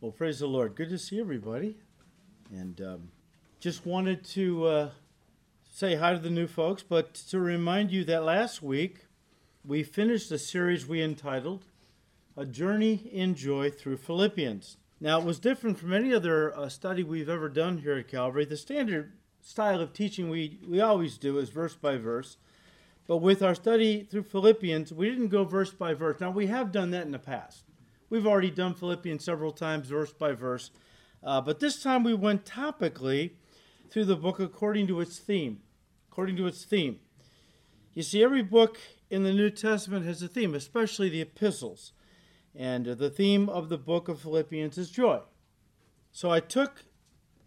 Well, praise the Lord. Good to see everybody. And um, just wanted to uh, say hi to the new folks, but to remind you that last week we finished a series we entitled A Journey in Joy Through Philippians. Now, it was different from any other uh, study we've ever done here at Calvary. The standard style of teaching we, we always do is verse by verse. But with our study through Philippians, we didn't go verse by verse. Now, we have done that in the past. We've already done Philippians several times, verse by verse. Uh, but this time we went topically through the book according to its theme. According to its theme. You see, every book in the New Testament has a theme, especially the epistles. And the theme of the book of Philippians is joy. So I took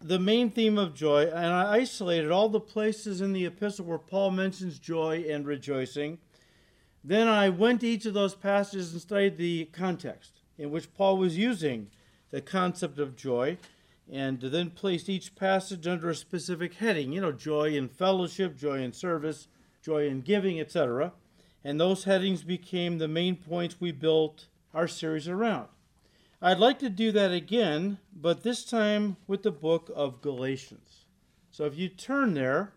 the main theme of joy and I isolated all the places in the epistle where Paul mentions joy and rejoicing. Then I went to each of those passages and studied the context in which Paul was using the concept of joy and then placed each passage under a specific heading, you know, joy in fellowship, joy in service, joy in giving, etc. And those headings became the main points we built our series around. I'd like to do that again, but this time with the book of Galatians. So if you turn there,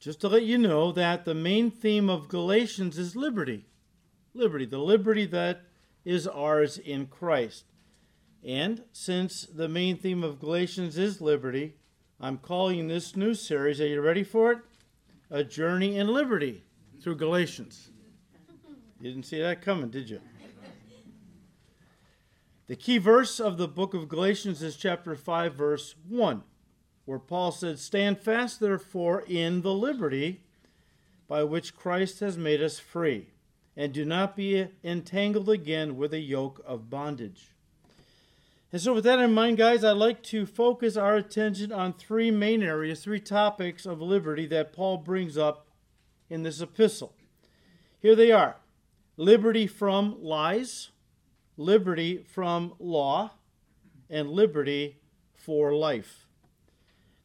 just to let you know that the main theme of Galatians is liberty. Liberty, the liberty that is ours in Christ. And since the main theme of Galatians is liberty, I'm calling this new series, are you ready for it? A Journey in Liberty through Galatians. You didn't see that coming, did you? The key verse of the book of Galatians is chapter 5, verse 1, where Paul said, Stand fast, therefore, in the liberty by which Christ has made us free and do not be entangled again with a yoke of bondage. And so, with that in mind, guys, I'd like to focus our attention on three main areas, three topics of liberty that Paul brings up in this epistle. Here they are liberty from lies, liberty from law, and liberty for life.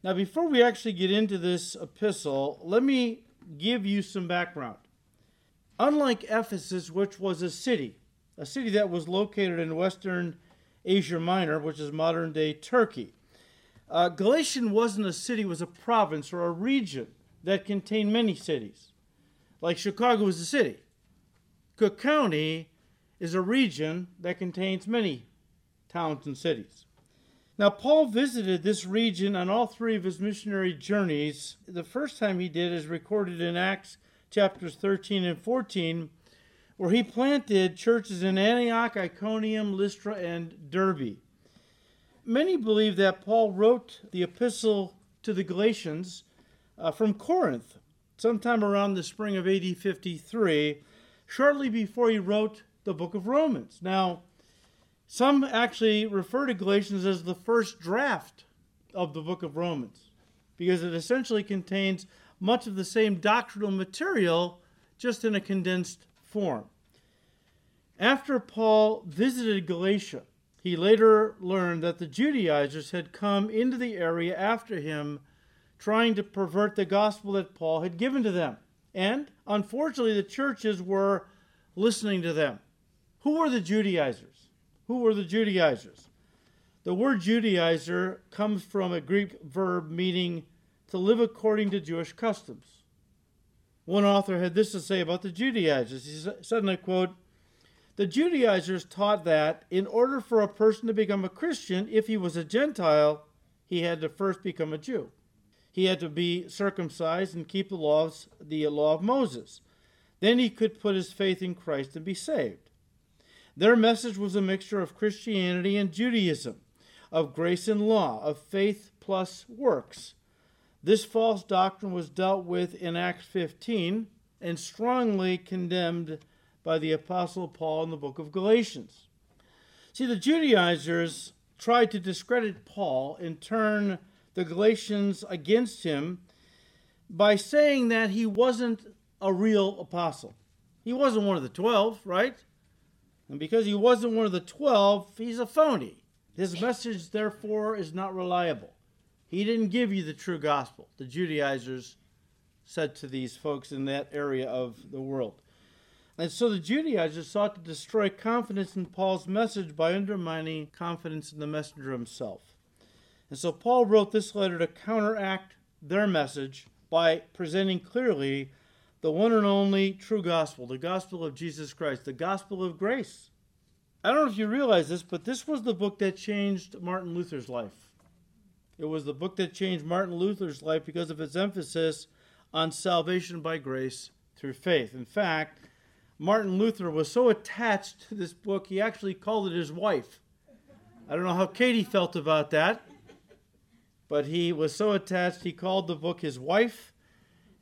Now, before we actually get into this epistle, let me give you some background. Unlike Ephesus, which was a city, a city that was located in western Asia Minor, which is modern day Turkey, uh, Galatian wasn't a city, it was a province or a region that contained many cities. Like Chicago is a city. Cook County is a region that contains many towns and cities. Now, Paul visited this region on all three of his missionary journeys. The first time he did is recorded in Acts chapters 13 and 14, where he planted churches in Antioch, Iconium, Lystra, and Derbe. Many believe that Paul wrote the epistle to the Galatians uh, from Corinth sometime around the spring of AD 53, shortly before he wrote the book of Romans. Now, some actually refer to Galatians as the first draft of the book of Romans because it essentially contains much of the same doctrinal material, just in a condensed form. After Paul visited Galatia, he later learned that the Judaizers had come into the area after him, trying to pervert the gospel that Paul had given to them. And unfortunately, the churches were listening to them. Who were the Judaizers? Who were the Judaizers? The word Judaizer comes from a Greek verb meaning to live according to Jewish customs. One author had this to say about the Judaizers. He said, and I quote, The Judaizers taught that in order for a person to become a Christian, if he was a Gentile, he had to first become a Jew. He had to be circumcised and keep the laws, the law of Moses. Then he could put his faith in Christ and be saved. Their message was a mixture of Christianity and Judaism, of grace and law, of faith plus works. This false doctrine was dealt with in Acts 15 and strongly condemned by the Apostle Paul in the book of Galatians. See, the Judaizers tried to discredit Paul and turn the Galatians against him by saying that he wasn't a real apostle. He wasn't one of the twelve, right? And because he wasn't one of the twelve, he's a phony. His message, therefore, is not reliable. He didn't give you the true gospel, the Judaizers said to these folks in that area of the world. And so the Judaizers sought to destroy confidence in Paul's message by undermining confidence in the messenger himself. And so Paul wrote this letter to counteract their message by presenting clearly the one and only true gospel, the gospel of Jesus Christ, the gospel of grace. I don't know if you realize this, but this was the book that changed Martin Luther's life. It was the book that changed Martin Luther's life because of its emphasis on salvation by grace through faith. In fact, Martin Luther was so attached to this book, he actually called it his wife. I don't know how Katie felt about that, but he was so attached, he called the book his wife.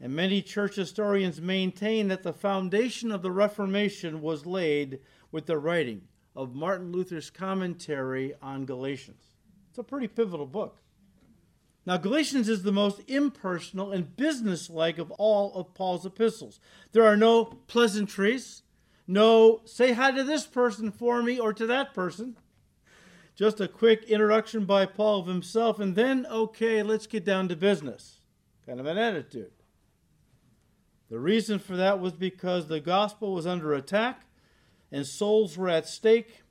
And many church historians maintain that the foundation of the Reformation was laid with the writing of Martin Luther's commentary on Galatians. It's a pretty pivotal book. Now, Galatians is the most impersonal and businesslike of all of Paul's epistles. There are no pleasantries, no say hi to this person for me or to that person. Just a quick introduction by Paul of himself, and then, okay, let's get down to business. Kind of an attitude. The reason for that was because the gospel was under attack and souls were at stake,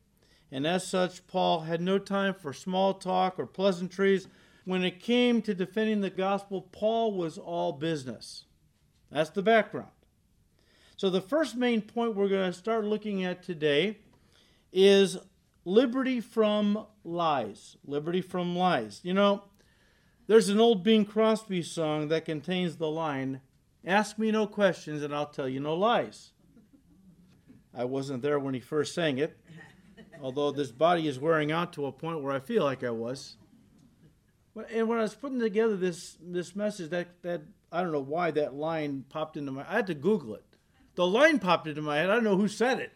and as such, Paul had no time for small talk or pleasantries when it came to defending the gospel, Paul was all business. That's the background. So, the first main point we're going to start looking at today is liberty from lies. Liberty from lies. You know, there's an old Bing Crosby song that contains the line Ask me no questions and I'll tell you no lies. I wasn't there when he first sang it, although this body is wearing out to a point where I feel like I was. And when I was putting together this this message, that that I don't know why that line popped into my. I had to Google it. The line popped into my head. I don't know who said it.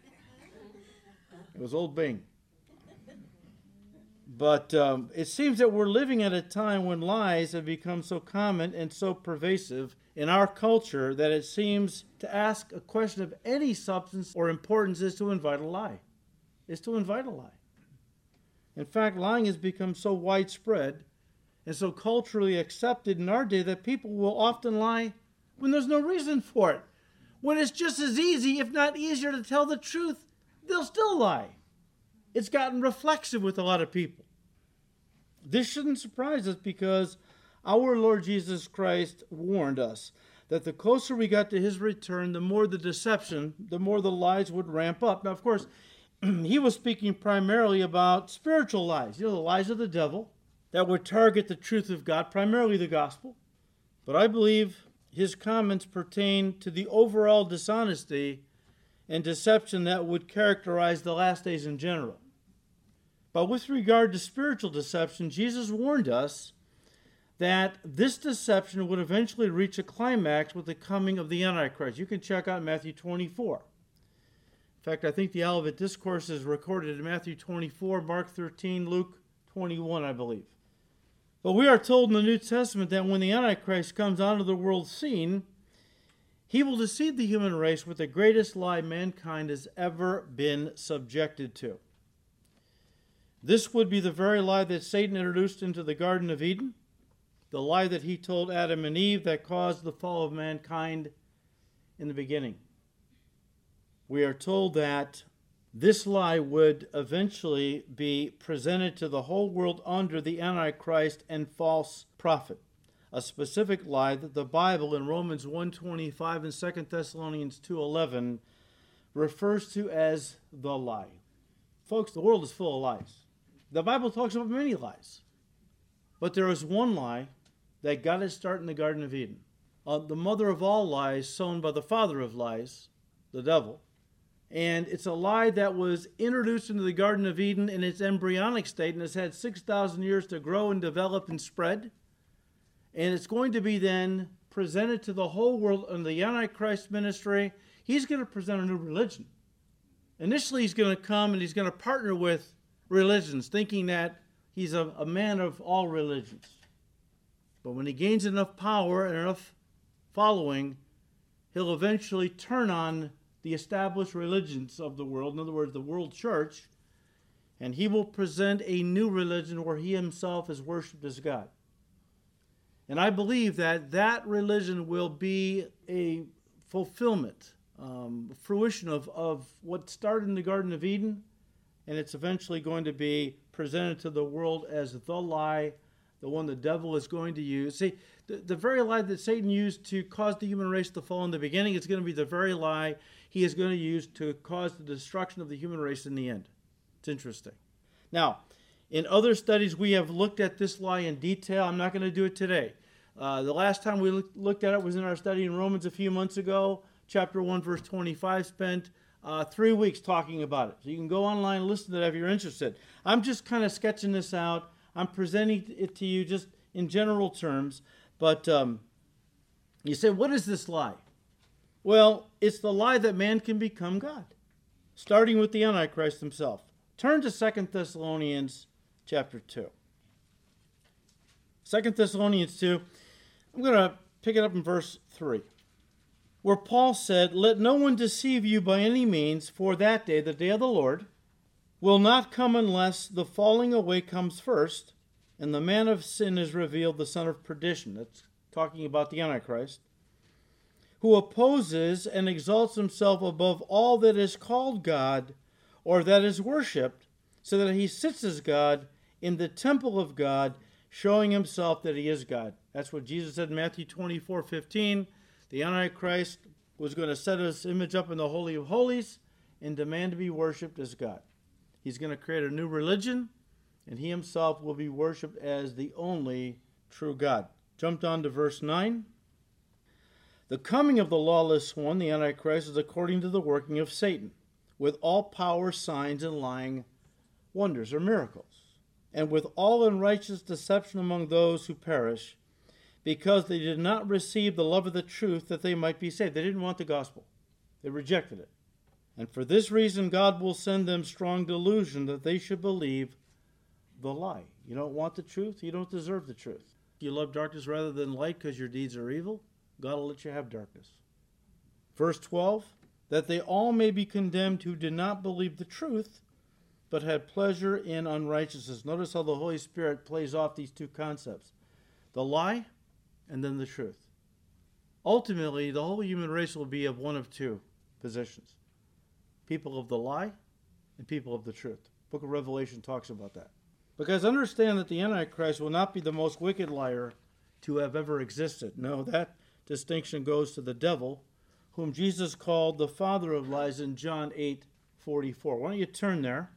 It was old Bing. But um, it seems that we're living at a time when lies have become so common and so pervasive in our culture that it seems to ask a question of any substance or importance is to invite a lie. Is to invite a lie. In fact, lying has become so widespread and so culturally accepted in our day that people will often lie when there's no reason for it. When it's just as easy, if not easier, to tell the truth, they'll still lie. It's gotten reflexive with a lot of people. This shouldn't surprise us because our Lord Jesus Christ warned us that the closer we got to his return, the more the deception, the more the lies would ramp up. Now, of course, he was speaking primarily about spiritual lies, you know, the lies of the devil, that would target the truth of God, primarily the gospel. But I believe his comments pertain to the overall dishonesty and deception that would characterize the last days in general. But with regard to spiritual deception, Jesus warned us that this deception would eventually reach a climax with the coming of the Antichrist. You can check out Matthew 24. In fact, I think the Olivet Discourse is recorded in Matthew 24, Mark 13, Luke 21, I believe. But we are told in the New Testament that when the Antichrist comes onto the world scene, he will deceive the human race with the greatest lie mankind has ever been subjected to. This would be the very lie that Satan introduced into the Garden of Eden, the lie that he told Adam and Eve that caused the fall of mankind in the beginning. We are told that this lie would eventually be presented to the whole world under the Antichrist and false prophet. A specific lie that the Bible in Romans 1:25 and 2 Thessalonians 2:11 refers to as the lie. Folks, the world is full of lies. The Bible talks about many lies. But there is one lie that got its start in the Garden of Eden. Uh, the mother of all lies, sown by the father of lies, the devil. And it's a lie that was introduced into the Garden of Eden in its embryonic state and has had 6,000 years to grow and develop and spread. And it's going to be then presented to the whole world in the Antichrist ministry. He's going to present a new religion. Initially, he's going to come and he's going to partner with religions, thinking that he's a, a man of all religions. But when he gains enough power and enough following, he'll eventually turn on the established religions of the world, in other words, the world church, and he will present a new religion where he himself is worshiped as God. And I believe that that religion will be a fulfillment um, fruition of, of what started in the Garden of Eden, and it's eventually going to be presented to the world as the lie, the one the devil is going to use. See, the, the very lie that Satan used to cause the human race to fall in the beginning is going to be the very lie he is going to use to cause the destruction of the human race in the end. It's interesting. Now, in other studies, we have looked at this lie in detail. I'm not going to do it today. Uh, the last time we looked at it was in our study in Romans a few months ago, chapter 1, verse 25. Spent uh, three weeks talking about it. So you can go online and listen to that if you're interested. I'm just kind of sketching this out. I'm presenting it to you just in general terms. But um, you say, what is this lie? Well, it's the lie that man can become God, starting with the Antichrist himself. Turn to Second Thessalonians chapter 2. 2 Thessalonians 2, I'm going to pick it up in verse 3, where Paul said, Let no one deceive you by any means, for that day, the day of the Lord, will not come unless the falling away comes first, and the man of sin is revealed, the son of perdition. That's talking about the Antichrist, who opposes and exalts himself above all that is called God or that is worshipped, so that he sits as God in the temple of God, showing himself that he is God. That's what Jesus said in Matthew 24 15. The Antichrist was going to set his image up in the Holy of Holies and demand to be worshiped as God. He's going to create a new religion, and he himself will be worshiped as the only true God. Jumped on to verse 9. The coming of the lawless one, the Antichrist, is according to the working of Satan, with all power, signs, and lying wonders or miracles and with all unrighteous deception among those who perish, because they did not receive the love of the truth that they might be saved. They didn't want the gospel, they rejected it. And for this reason, God will send them strong delusion that they should believe the lie. You don't want the truth, you don't deserve the truth. You love darkness rather than light because your deeds are evil, God will let you have darkness. Verse 12 that they all may be condemned who did not believe the truth but had pleasure in unrighteousness. Notice how the Holy Spirit plays off these two concepts the lie and then the truth. Ultimately, the whole human race will be of one of two positions people of the lie and people of the truth. Book of Revelation talks about that. Because understand that the Antichrist will not be the most wicked liar to have ever existed. No, that distinction goes to the devil, whom Jesus called the father of lies in John 8 44. Why don't you turn there?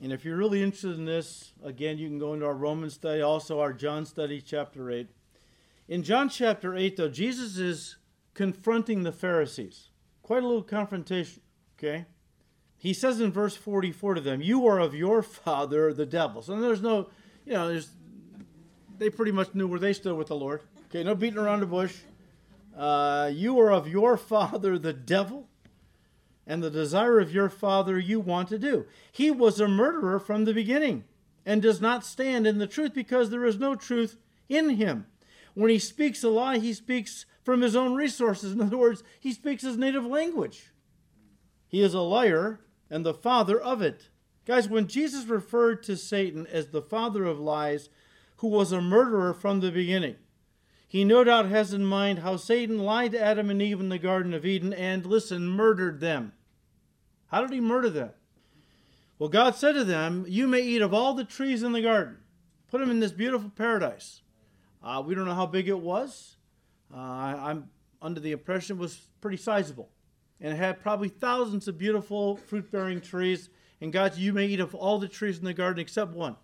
And if you're really interested in this, again, you can go into our Roman study, also our John study, chapter 8. In John chapter 8, though, Jesus is confronting the Pharisees. Quite a little confrontation, okay? He says in verse 44 to them, You are of your father, the devil. So there's no, you know, there's, they pretty much knew where they stood with the Lord. Okay, no beating around the bush. Uh, you are of your father, the devil and the desire of your father you want to do. He was a murderer from the beginning and does not stand in the truth because there is no truth in him. When he speaks a lie, he speaks from his own resources. In other words, he speaks his native language. He is a liar and the father of it. Guys, when Jesus referred to Satan as the father of lies, who was a murderer from the beginning, he no doubt has in mind how Satan lied to Adam and Eve in the Garden of Eden and, listen, murdered them. How did he murder them? Well, God said to them, You may eat of all the trees in the garden. Put them in this beautiful paradise. Uh, we don't know how big it was. Uh, I'm under the impression it was pretty sizable. And it had probably thousands of beautiful fruit bearing trees. And God, said, you may eat of all the trees in the garden except one.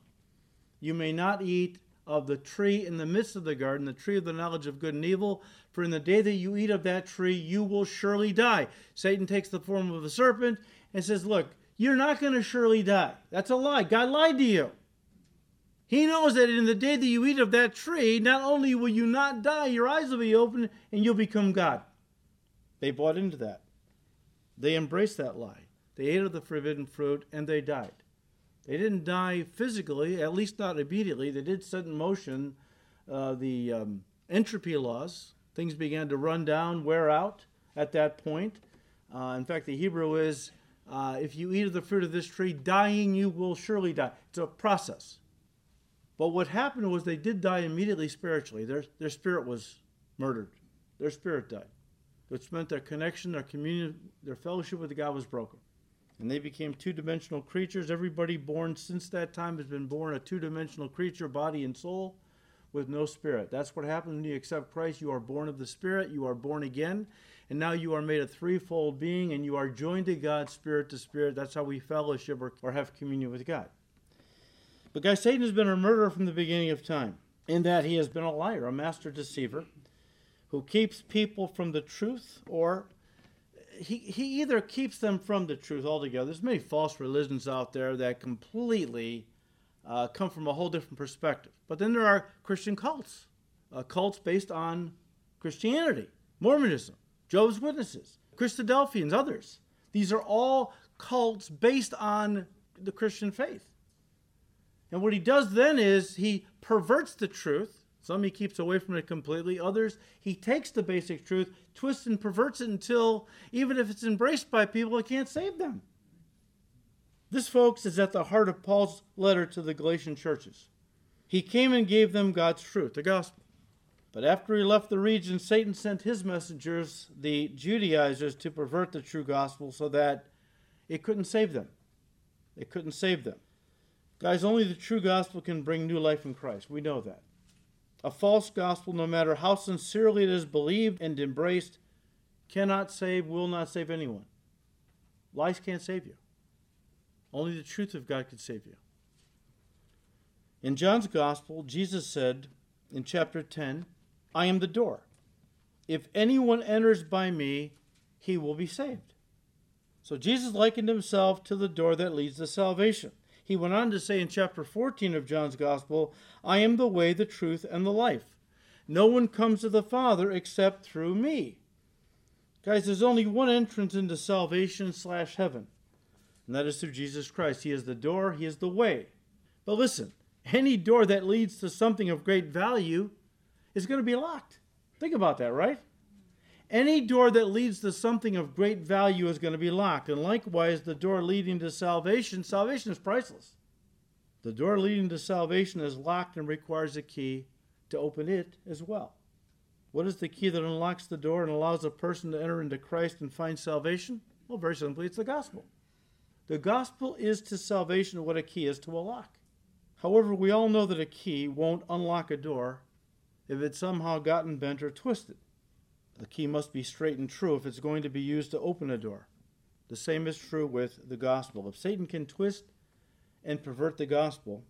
You may not eat of the tree in the midst of the garden, the tree of the knowledge of good and evil, for in the day that you eat of that tree, you will surely die. Satan takes the form of a serpent and says, Look, you're not going to surely die. That's a lie. God lied to you. He knows that in the day that you eat of that tree, not only will you not die, your eyes will be open and you'll become God. They bought into that. They embraced that lie. They ate of the forbidden fruit and they died. They didn't die physically, at least not immediately. They did set in motion uh, the um, entropy laws. Things began to run down, wear out at that point. Uh, in fact, the Hebrew is uh, if you eat of the fruit of this tree, dying you will surely die. It's a process. But what happened was they did die immediately spiritually. Their, their spirit was murdered, their spirit died. which meant their connection, their communion, their fellowship with God was broken. And they became two dimensional creatures. Everybody born since that time has been born a two dimensional creature, body and soul, with no spirit. That's what happens when you accept Christ. You are born of the Spirit, you are born again, and now you are made a threefold being, and you are joined to God, spirit to spirit. That's how we fellowship or, or have communion with God. But guys, Satan has been a murderer from the beginning of time, in that he has been a liar, a master deceiver, who keeps people from the truth, or he, he either keeps them from the truth altogether. There's many false religions out there that completely uh, come from a whole different perspective. But then there are Christian cults, uh, cults based on Christianity, Mormonism, Jehovah's Witnesses, Christadelphians, others. These are all cults based on the Christian faith. And what he does then is he perverts the truth. Some he keeps away from it completely. Others he takes the basic truth, twists and perverts it until even if it's embraced by people, it can't save them. This, folks, is at the heart of Paul's letter to the Galatian churches. He came and gave them God's truth, the gospel. But after he left the region, Satan sent his messengers, the Judaizers, to pervert the true gospel so that it couldn't save them. It couldn't save them. Guys, only the true gospel can bring new life in Christ. We know that. A false gospel, no matter how sincerely it is believed and embraced, cannot save, will not save anyone. Lies can't save you. Only the truth of God can save you. In John's Gospel, Jesus said in chapter 10, I am the door. If anyone enters by me, he will be saved. So Jesus likened himself to the door that leads to salvation. He went on to say in chapter 14 of John's Gospel, I am the way, the truth, and the life. No one comes to the Father except through me. Guys, there's only one entrance into salvation slash heaven and that is through Jesus Christ. He is the door, He is the way. But listen, any door that leads to something of great value is going to be locked. Think about that, right? Any door that leads to something of great value is going to be locked. And likewise, the door leading to salvation, salvation is priceless. The door leading to salvation is locked and requires a key to open it as well. What is the key that unlocks the door and allows a person to enter into Christ and find salvation? Well, very simply, it's the gospel. The gospel is to salvation what a key is to a lock. However, we all know that a key won't unlock a door if it's somehow gotten bent or twisted. The key must be straight and true if it's going to be used to open a door. The same is true with the gospel. If Satan can twist and pervert the gospel,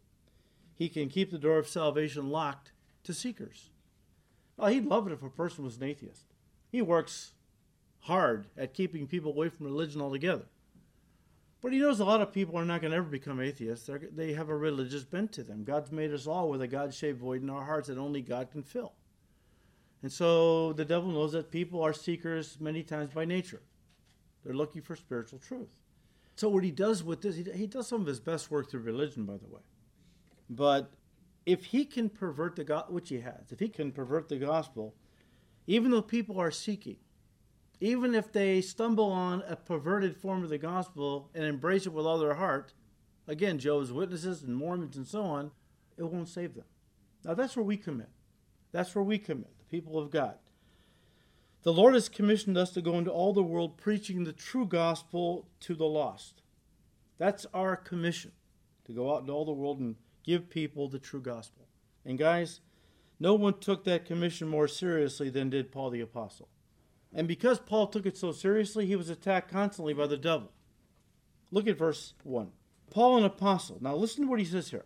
he can keep the door of salvation locked to seekers. Well, he'd love it if a person was an atheist. He works hard at keeping people away from religion altogether. But he knows a lot of people are not going to ever become atheists. They're, they have a religious bent to them. God's made us all with a God shaped void in our hearts that only God can fill. And so the devil knows that people are seekers many times by nature. They're looking for spiritual truth. So what he does with this, he, does some of his best work through religion, by the way. But if he can pervert the which he has, if he can pervert the gospel, even though people are seeking, even if they stumble on a perverted form of the gospel and embrace it with all their heart, again, Jehovah's Witnesses and Mormons and so on, it won't save them. Now that's where we commit. That's where we commit, people of God. The Lord has commissioned us to go into all the world preaching the true gospel to the lost. That's our commission, to go out into all the world and give people the true gospel. And guys, no one took that commission more seriously than did Paul the Apostle. And because Paul took it so seriously, he was attacked constantly by the devil. Look at verse 1. Paul, an apostle. Now listen to what he says here.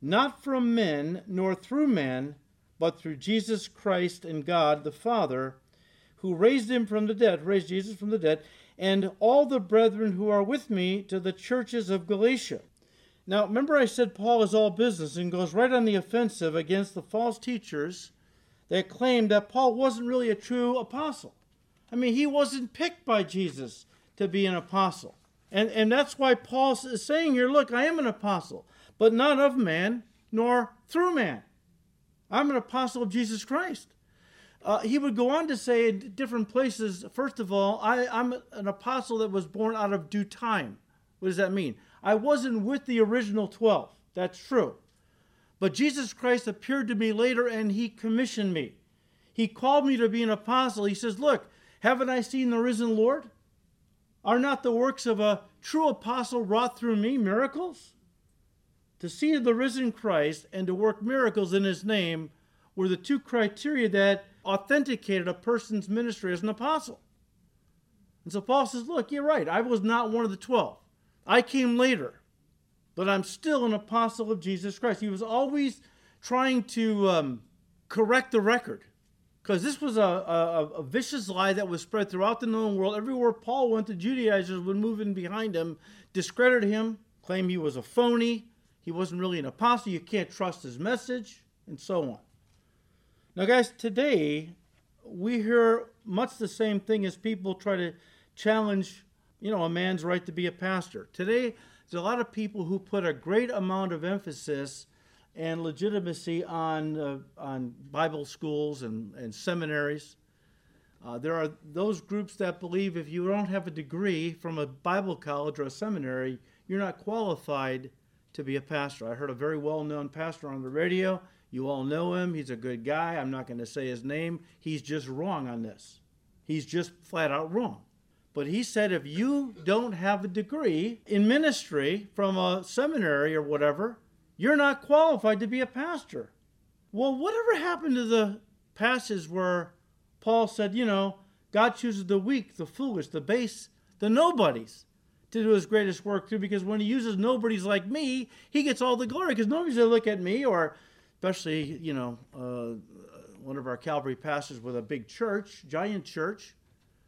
Not from men, nor through man, but through Jesus Christ and God the Father, who raised him from the dead, raised Jesus from the dead, and all the brethren who are with me to the churches of Galatia. Now, remember I said Paul is all business and goes right on the offensive against the false teachers that claimed that Paul wasn't really a true apostle. I mean, he wasn't picked by Jesus to be an apostle. And, and that's why Paul is saying here, look, I am an apostle, but not of man, nor through man. I'm an apostle of Jesus Christ. Uh, he would go on to say in different places, first of all, I, I'm an apostle that was born out of due time. What does that mean? I wasn't with the original 12. That's true. But Jesus Christ appeared to me later and he commissioned me. He called me to be an apostle. He says, Look, Haven't I seen the risen Lord? Are not the works of a true apostle wrought through me miracles? To see the risen Christ and to work miracles in his name were the two criteria that authenticated a person's ministry as an apostle. And so Paul says, Look, you're right. I was not one of the 12. I came later, but I'm still an apostle of Jesus Christ. He was always trying to um, correct the record because this was a, a, a, vicious lie that was spread throughout the known world. Everywhere Paul went, the Judaizers would move in behind him, discredit him, claim he was a phony, he wasn't really an apostle, you can't trust his message, and so on. Now, guys, today we hear much the same thing as people try to challenge, you know, a man's right to be a pastor. Today, there's a lot of people who put a great amount of emphasis and legitimacy on uh, on Bible schools and, and seminaries. Uh, there are those groups that believe if you don't have a degree from a Bible college or a seminary, you're not qualified to be a pastor. I heard a very well known pastor on the radio. You all know him. He's a good guy. I'm not going to say his name. He's just wrong on this. He's just flat out wrong. But he said if you don't have a degree in ministry from a seminary or whatever, you're not qualified to be a pastor. Well, whatever happened to the passage where Paul said, you know, God chooses the weak, the foolish, the base, the nobodies to do his greatest work too, because when he uses nobodies like me, he gets all the glory, because nobody's going to look at me, or especially, you know, uh, one of our Calvary pastors with a big church, giant church,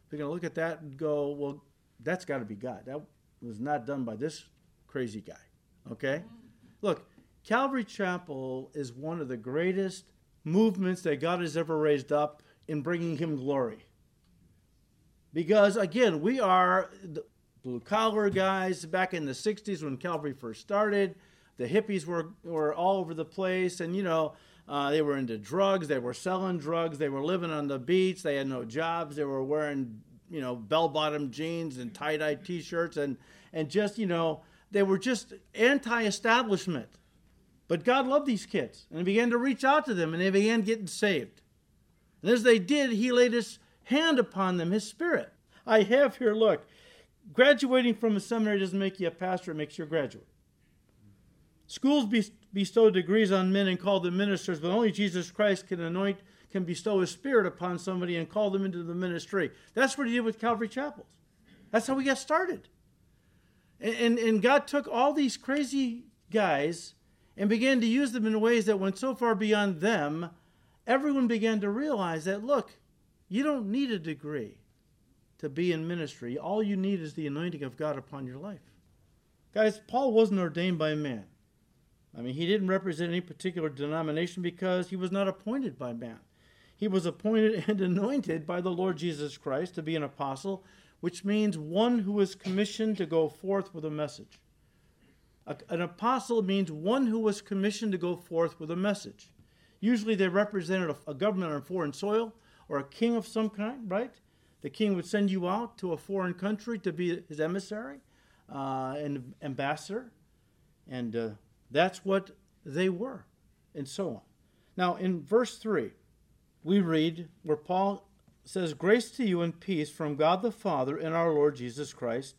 they're going to look at that and go, well, that's got to be God. That was not done by this crazy guy. Okay? Look, Calvary Chapel is one of the greatest movements that God has ever raised up in bringing Him glory. Because, again, we are blue collar guys back in the 60s when Calvary first started. The hippies were, were all over the place, and, you know, uh, they were into drugs. They were selling drugs. They were living on the beach. They had no jobs. They were wearing, you know, bell-bottom jeans and tie-dye T-shirts, and and just, you know, they were just anti-establishment. But God loved these kids, and began to reach out to them, and they began getting saved. And as they did, He laid His hand upon them, His Spirit. I have here, look, graduating from a seminary doesn't make you a pastor; it makes you a graduate. Schools bestow degrees on men and call them ministers, but only Jesus Christ can anoint, can bestow his spirit upon somebody and call them into the ministry. That's what he did with Calvary Chapels. That's how we got started. And, and, and God took all these crazy guys and began to use them in ways that went so far beyond them, everyone began to realize that, look, you don't need a degree to be in ministry. All you need is the anointing of God upon your life. Guys, Paul wasn't ordained by man. I mean, he didn't represent any particular denomination because he was not appointed by man. He was appointed and anointed by the Lord Jesus Christ to be an apostle, which means one who is commissioned to go forth with a message. A, an apostle means one who was commissioned to go forth with a message. Usually they represented a, a government on foreign soil or a king of some kind, right? The king would send you out to a foreign country to be his emissary uh, and ambassador. And uh, that's what they were, and so on. Now, in verse 3, we read where Paul says, Grace to you and peace from God the Father and our Lord Jesus Christ,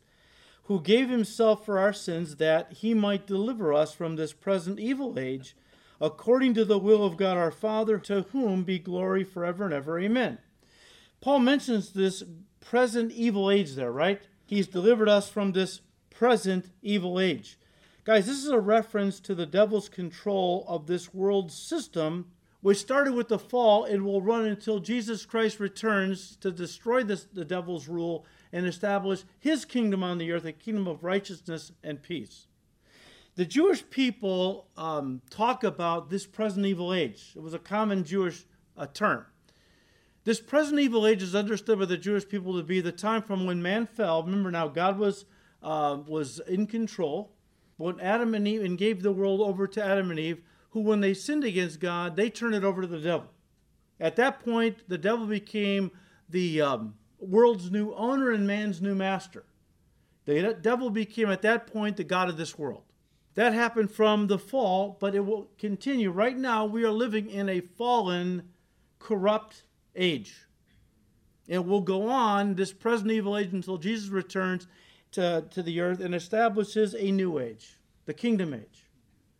who gave himself for our sins that he might deliver us from this present evil age, according to the will of God our Father, to whom be glory forever and ever. Amen. Paul mentions this present evil age there, right? He's delivered us from this present evil age. Guys, this is a reference to the devil's control of this world system, which started with the fall and will run until Jesus Christ returns to destroy this, the devil's rule and establish his kingdom on the earth, a kingdom of righteousness and peace. The Jewish people um, talk about this present evil age. It was a common Jewish uh, term. This present evil age is understood by the Jewish people to be the time from when man fell. Remember now, God was uh, was in control when Adam and Eve and gave the world over to Adam and Eve, who, when they sinned against God, they turned it over to the devil. At that point, the devil became the um, world's new owner and man's new master. The devil became, at that point, the God of this world. That happened from the fall, but it will continue. Right now, we are living in a fallen, corrupt age. It will go on, this present evil age, until Jesus returns to, to the earth and establishes a new age, the kingdom age,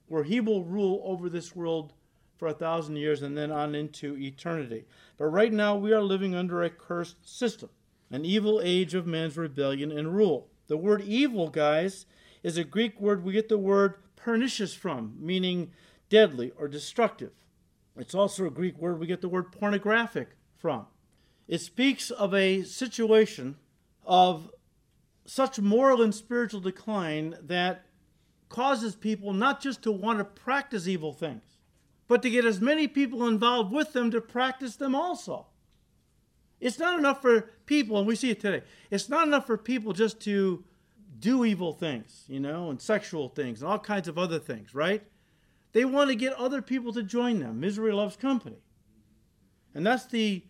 where he will rule over this world for a thousand years and then on into eternity. But right now, we are living under a cursed system, an evil age of man's rebellion and rule. The word evil, guys, is a Greek word we get the word pernicious from, meaning deadly or destructive. It's also a Greek word we get the word pornographic from. It speaks of a situation of such moral and spiritual decline that causes people not just to want to practice evil things, but to get as many people involved with them to practice them also. It's not enough for people, and we see it today, it's not enough for people just to do evil things, you know, and sexual things and all kinds of other things, right? They want to get other people to join them. Misery loves company. And that's the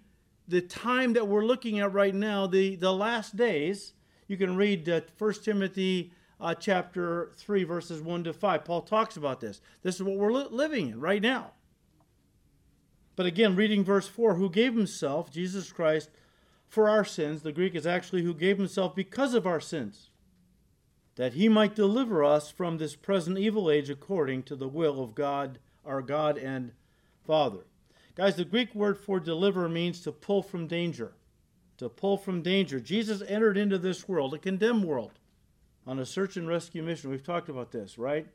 the time that we're looking at right now, the, the last days. You can read uh, 1 Timothy uh, chapter 3, verses 1 to 5. Paul talks about this. This is what we're li- living in right now. But again, reading verse 4 who gave himself, Jesus Christ, for our sins. The Greek is actually who gave himself because of our sins that he might deliver us from this present evil age according to the will of God, our God and Father. Guys, the Greek word for deliver means to pull from danger. To pull from danger. Jesus entered into this world, a condemned world, on a search and rescue mission. We've talked about this, right?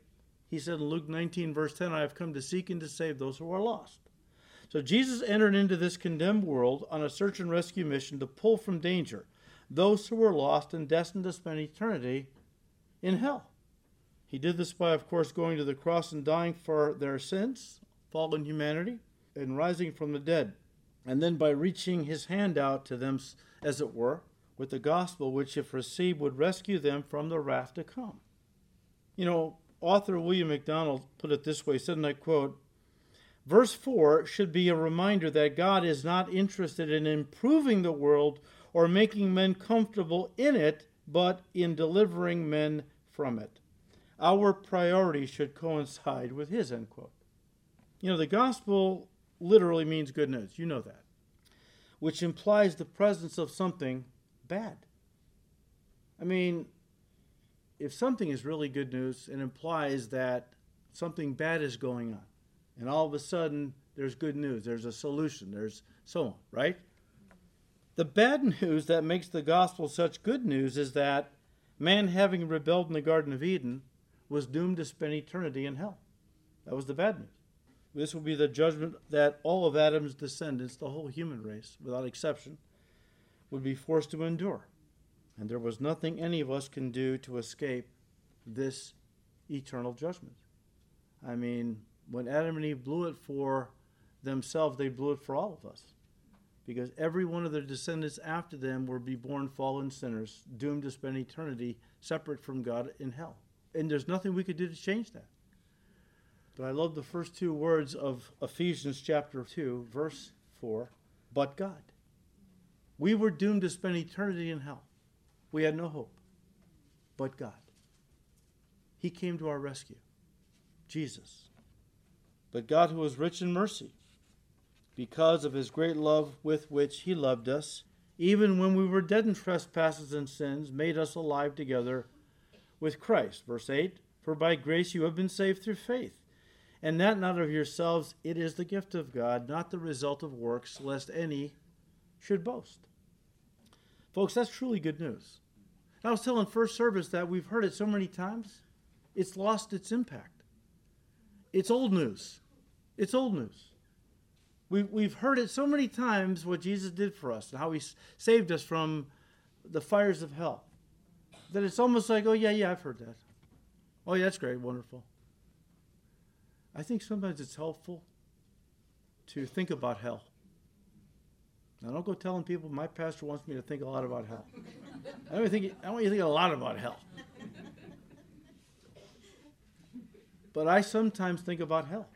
He said in Luke 19, verse 10, I have come to seek and to save those who are lost. So Jesus entered into this condemned world on a search and rescue mission to pull from danger those who were lost and destined to spend eternity in hell. He did this by, of course, going to the cross and dying for their sins, fallen humanity, and rising from the dead. And then by reaching his hand out to them, as it were, with the gospel, which, if received, would rescue them from the wrath to come. You know, author William MacDonald put it this way, said, and I quote, Verse 4 should be a reminder that God is not interested in improving the world or making men comfortable in it, but in delivering men from it. Our priority should coincide with his, end quote. You know, the gospel literally means good news. You know that. Which implies the presence of something bad. I mean, if something is really good news, it implies that something bad is going on. And all of a sudden, there's good news, there's a solution, there's so on, right? The bad news that makes the gospel such good news is that man, having rebelled in the Garden of Eden, was doomed to spend eternity in hell. That was the bad news. This will be the judgment that all of Adam's descendants, the whole human race, without exception, would be forced to endure. And there was nothing any of us can do to escape this eternal judgment. I mean, when Adam and Eve blew it for themselves, they blew it for all of us because every one of their descendants after them will be born fallen sinners, doomed to spend eternity separate from God in hell. And there's nothing we could do to change that. But I love the first two words of Ephesians chapter 2, verse 4 but God. We were doomed to spend eternity in hell. We had no hope. But God. He came to our rescue. Jesus. But God, who is rich in mercy, because of his great love with which he loved us, even when we were dead in trespasses and sins, made us alive together with Christ. Verse 8 For by grace you have been saved through faith, and that not of yourselves, it is the gift of God, not the result of works, lest any should boast. Folks, that's truly good news. I was telling first service that we've heard it so many times, it's lost its impact. It's old news. It's old news. We, we've heard it so many times what Jesus did for us and how he saved us from the fires of hell that it's almost like, oh, yeah, yeah, I've heard that. Oh, yeah, that's great, wonderful. I think sometimes it's helpful to think about hell. Now, don't go telling people my pastor wants me to think a lot about hell. I don't think I want you to think a lot about hell. But I sometimes think about hell.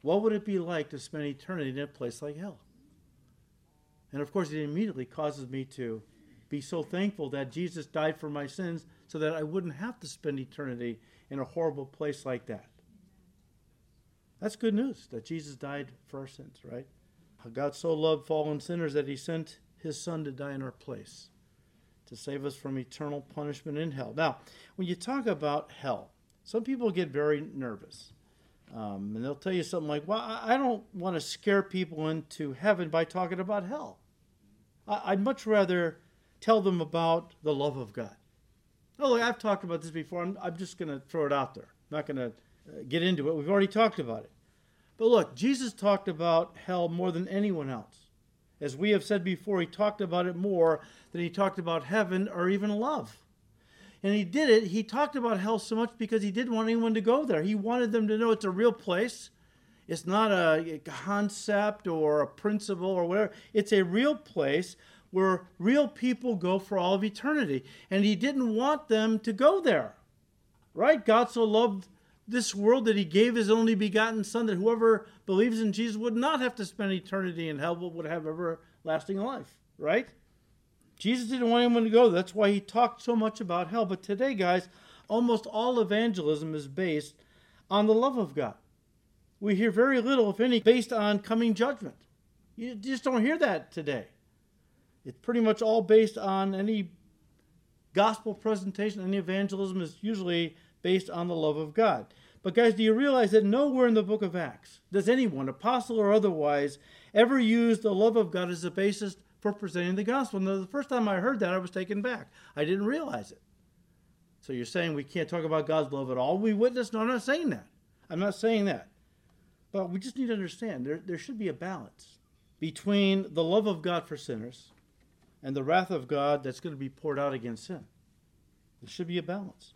What would it be like to spend eternity in a place like hell? And of course, it immediately causes me to be so thankful that Jesus died for my sins so that I wouldn't have to spend eternity in a horrible place like that. That's good news that Jesus died for our sins, right? God so loved fallen sinners that he sent his son to die in our place, to save us from eternal punishment in hell. Now, when you talk about hell, some people get very nervous. Um, and they'll tell you something like, well, I don't want to scare people into heaven by talking about hell. I'd much rather tell them about the love of God. Oh, look, I've talked about this before. I'm, I'm just going to throw it out there. I'm not going to get into it. We've already talked about it. But look, Jesus talked about hell more than anyone else. As we have said before, he talked about it more than he talked about heaven or even love. And he did it, he talked about hell so much because he didn't want anyone to go there. He wanted them to know it's a real place. It's not a concept or a principle or whatever. It's a real place where real people go for all of eternity. And he didn't want them to go there. Right? God so loved this world that he gave his only begotten Son, that whoever believes in Jesus would not have to spend eternity in hell, but would have everlasting life. Right? Jesus didn't want anyone to go. That's why he talked so much about hell. But today, guys, almost all evangelism is based on the love of God. We hear very little, if any, based on coming judgment. You just don't hear that today. It's pretty much all based on any gospel presentation, and evangelism is usually based on the love of God. But, guys, do you realize that nowhere in the book of Acts does anyone, apostle or otherwise, ever use the love of God as a basis for presenting the gospel? Now, the first time I heard that, I was taken back. I didn't realize it. So, you're saying we can't talk about God's love at all? We witness? No, I'm not saying that. I'm not saying that. But we just need to understand there, there should be a balance between the love of God for sinners and the wrath of God that's going to be poured out against sin. There should be a balance.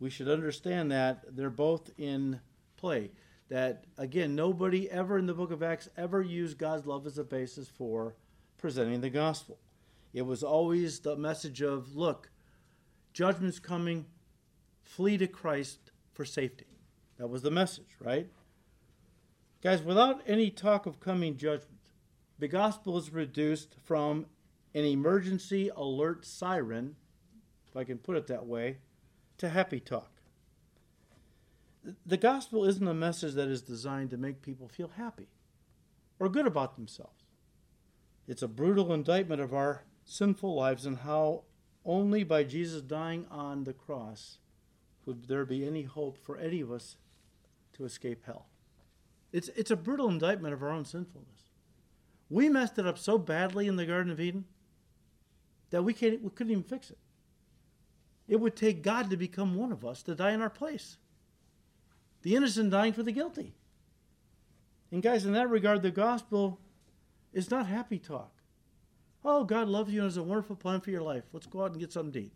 We should understand that they're both in play. That, again, nobody ever in the book of Acts ever used God's love as a basis for presenting the gospel. It was always the message of look, judgment's coming, flee to Christ for safety. That was the message, right? Guys, without any talk of coming judgment, the gospel is reduced from an emergency alert siren, if I can put it that way, to happy talk. The gospel isn't a message that is designed to make people feel happy or good about themselves. It's a brutal indictment of our sinful lives and how only by Jesus dying on the cross would there be any hope for any of us to escape hell. It's, it's a brutal indictment of our own sinfulness. We messed it up so badly in the Garden of Eden that we, can't, we couldn't even fix it. It would take God to become one of us to die in our place. The innocent dying for the guilty. And, guys, in that regard, the gospel is not happy talk. Oh, God loves you and has a wonderful plan for your life. Let's go out and get something to eat.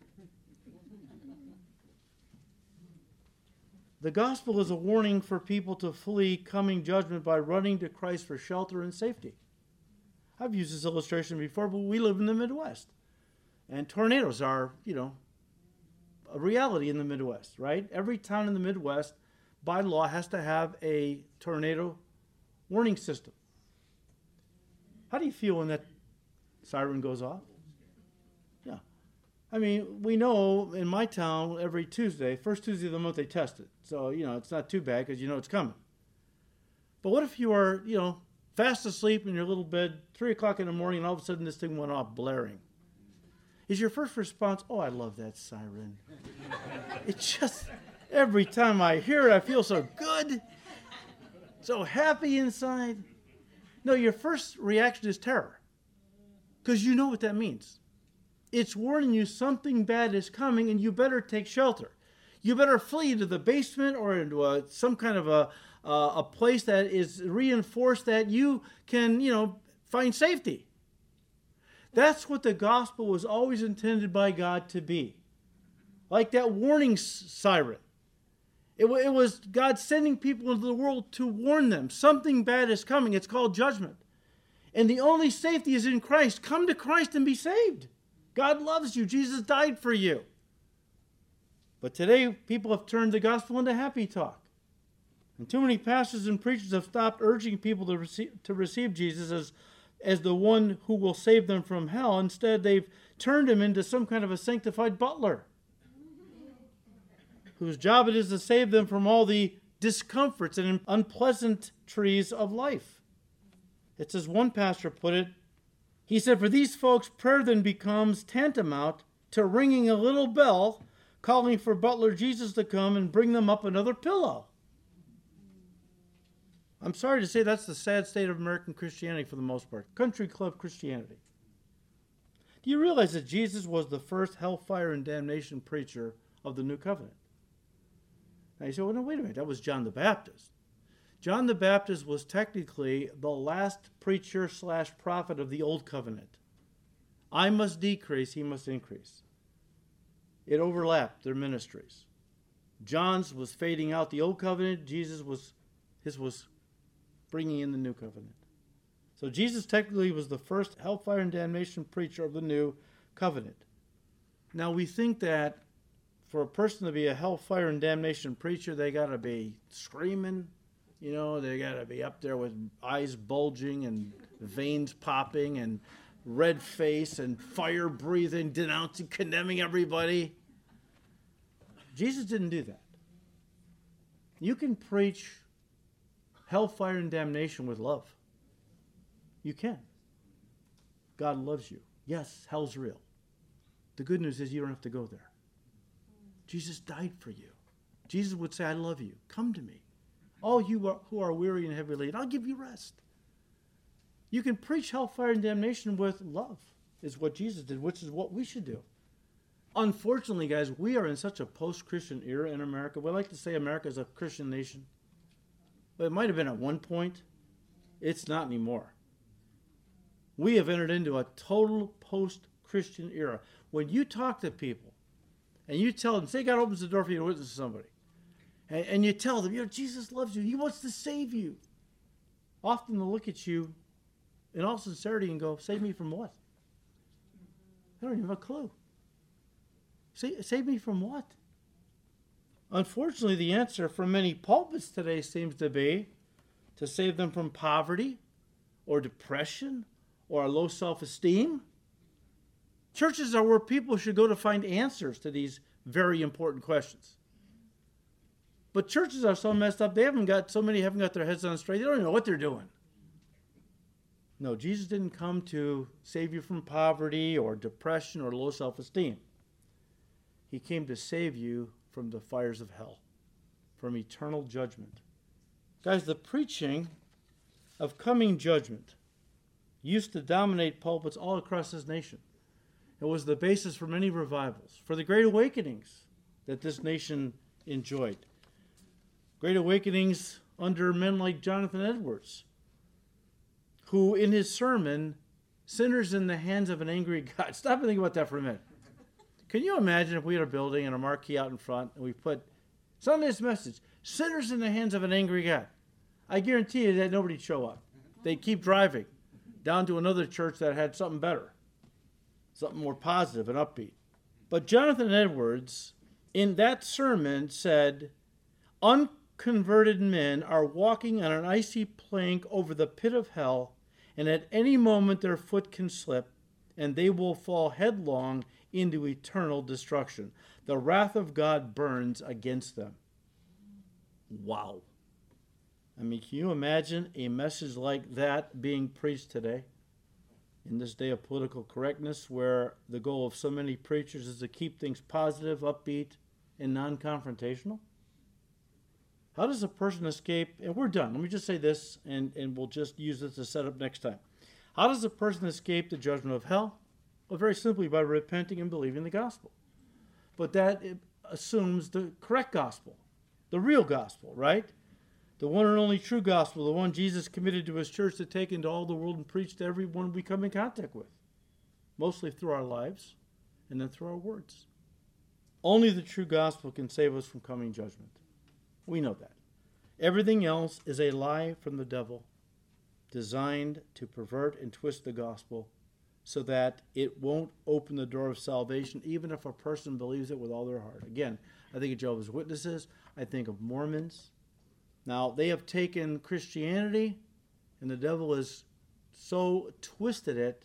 The gospel is a warning for people to flee coming judgment by running to Christ for shelter and safety. I've used this illustration before, but we live in the Midwest. And tornadoes are, you know, a reality in the Midwest, right? Every town in the Midwest, by law, has to have a tornado warning system. How do you feel when that siren goes off? Yeah. I mean, we know in my town every Tuesday, first Tuesday of the month, they test it. So, you know, it's not too bad because you know it's coming. But what if you are, you know, fast asleep in your little bed, 3 o'clock in the morning, and all of a sudden this thing went off blaring? Is your first response, oh, I love that siren? it's just, every time I hear it, I feel so good, so happy inside. No, your first reaction is terror because you know what that means it's warning you something bad is coming and you better take shelter. You better flee to the basement or into a, some kind of a, uh, a place that is reinforced that you can, you know, find safety. That's what the gospel was always intended by God to be. Like that warning siren. It, it was God sending people into the world to warn them something bad is coming. It's called judgment. And the only safety is in Christ. Come to Christ and be saved. God loves you. Jesus died for you. But today, people have turned the gospel into happy talk. And too many pastors and preachers have stopped urging people to receive, to receive Jesus as, as the one who will save them from hell. Instead, they've turned him into some kind of a sanctified butler whose job it is to save them from all the discomforts and unpleasant trees of life. It's as one pastor put it He said, For these folks, prayer then becomes tantamount to ringing a little bell, calling for Butler Jesus to come and bring them up another pillow. I'm sorry to say that's the sad state of American Christianity for the most part. Country club Christianity. Do you realize that Jesus was the first hellfire and damnation preacher of the new covenant? Now you say, well, no, wait a minute. That was John the Baptist. John the Baptist was technically the last preacher slash prophet of the old covenant. I must decrease, he must increase. It overlapped their ministries. John's was fading out the old covenant, Jesus was his was bringing in the new covenant. So Jesus technically was the first hellfire and damnation preacher of the new covenant. Now we think that for a person to be a hellfire and damnation preacher, they got to be screaming, you know, they got to be up there with eyes bulging and veins popping and red face and fire breathing, denouncing, condemning everybody. Jesus didn't do that. You can preach hellfire and damnation with love. You can. God loves you. Yes, hell's real. The good news is you don't have to go there. Jesus died for you. Jesus would say, I love you. Come to me. All you who are weary and heavy laden, I'll give you rest. You can preach hellfire and damnation with love, is what Jesus did, which is what we should do. Unfortunately, guys, we are in such a post Christian era in America. We like to say America is a Christian nation, it might have been at one point. It's not anymore. We have entered into a total post Christian era. When you talk to people and you tell them, say God opens the door for you to witness to somebody, and, and you tell them, you know, Jesus loves you, He wants to save you. Often they'll look at you in all sincerity and go, Save me from what? I don't even have a clue. Save, save me from what? Unfortunately, the answer from many pulpits today seems to be to save them from poverty or depression or a low self esteem. Churches are where people should go to find answers to these very important questions. But churches are so messed up, they haven't got, so many haven't got their heads on straight, they don't even know what they're doing. No, Jesus didn't come to save you from poverty or depression or low self esteem. He came to save you from the fires of hell, from eternal judgment. Guys, the preaching of coming judgment used to dominate pulpits all across this nation. It was the basis for many revivals, for the great awakenings that this nation enjoyed. Great awakenings under men like Jonathan Edwards, who in his sermon, Sinners in the Hands of an Angry God, stop and think about that for a minute. Can you imagine if we had a building and a marquee out in front and we put Sunday's message, Sinners in the Hands of an Angry God? I guarantee you that nobody'd show up. They'd keep driving down to another church that had something better, something more positive and upbeat. But Jonathan Edwards, in that sermon, said, Unconverted men are walking on an icy plank over the pit of hell, and at any moment their foot can slip, and they will fall headlong into eternal destruction. The wrath of God burns against them. Wow. I mean, can you imagine a message like that being preached today? In this day of political correctness, where the goal of so many preachers is to keep things positive, upbeat, and non confrontational? How does a person escape? And we're done. Let me just say this, and, and we'll just use this to set up next time. How does a person escape the judgment of hell? Well, very simply by repenting and believing the gospel. But that assumes the correct gospel, the real gospel, right? the one and only true gospel, the one Jesus committed to his church to take into all the world and preach to everyone we come in contact with, mostly through our lives and then through our words. Only the true gospel can save us from coming judgment. We know that. Everything else is a lie from the devil designed to pervert and twist the gospel so that it won't open the door of salvation, even if a person believes it with all their heart. Again, I think of Jehovah's Witnesses, I think of Mormons, now, they have taken Christianity, and the devil has so twisted it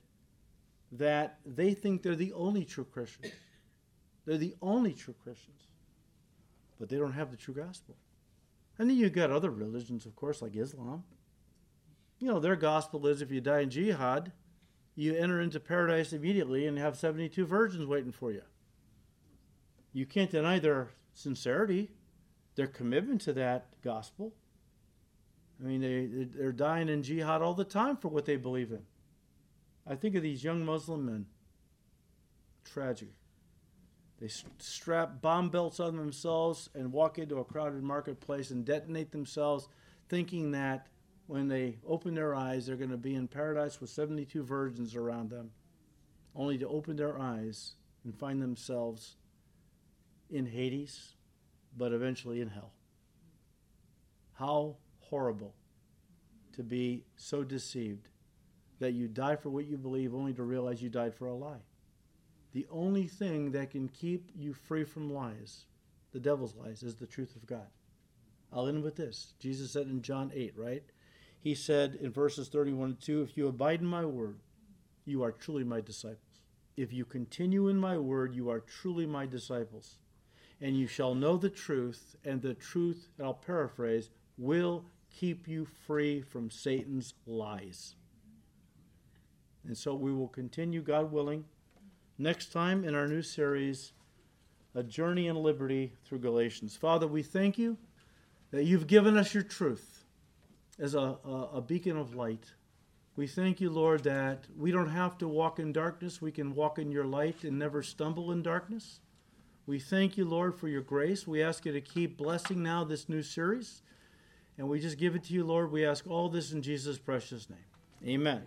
that they think they're the only true Christians. They're the only true Christians. But they don't have the true gospel. And then you've got other religions, of course, like Islam. You know, their gospel is if you die in jihad, you enter into paradise immediately and have 72 virgins waiting for you. You can't deny their sincerity, their commitment to that gospel. I mean, they, they're dying in jihad all the time for what they believe in. I think of these young Muslim men. Tragic. They strap bomb belts on themselves and walk into a crowded marketplace and detonate themselves, thinking that when they open their eyes, they're going to be in paradise with 72 virgins around them, only to open their eyes and find themselves in Hades, but eventually in hell. How horrible to be so deceived that you die for what you believe only to realize you died for a lie. The only thing that can keep you free from lies, the devil's lies, is the truth of God. I'll end with this. Jesus said in John 8, right? He said in verses 31 and 2 If you abide in my word, you are truly my disciples. If you continue in my word, you are truly my disciples. And you shall know the truth, and the truth, I'll paraphrase, will keep you free from Satan's lies. And so we will continue, God willing, next time in our new series, A Journey in Liberty through Galatians. Father, we thank you that you've given us your truth as a, a, beacon of light. We thank you, Lord, that we don't have to walk in darkness. We can walk in your light and never stumble in darkness. We thank you, Lord, for your grace. We ask you to keep blessing now this new series. And we just give it to you, Lord. We ask all this in Jesus' precious name. Amen.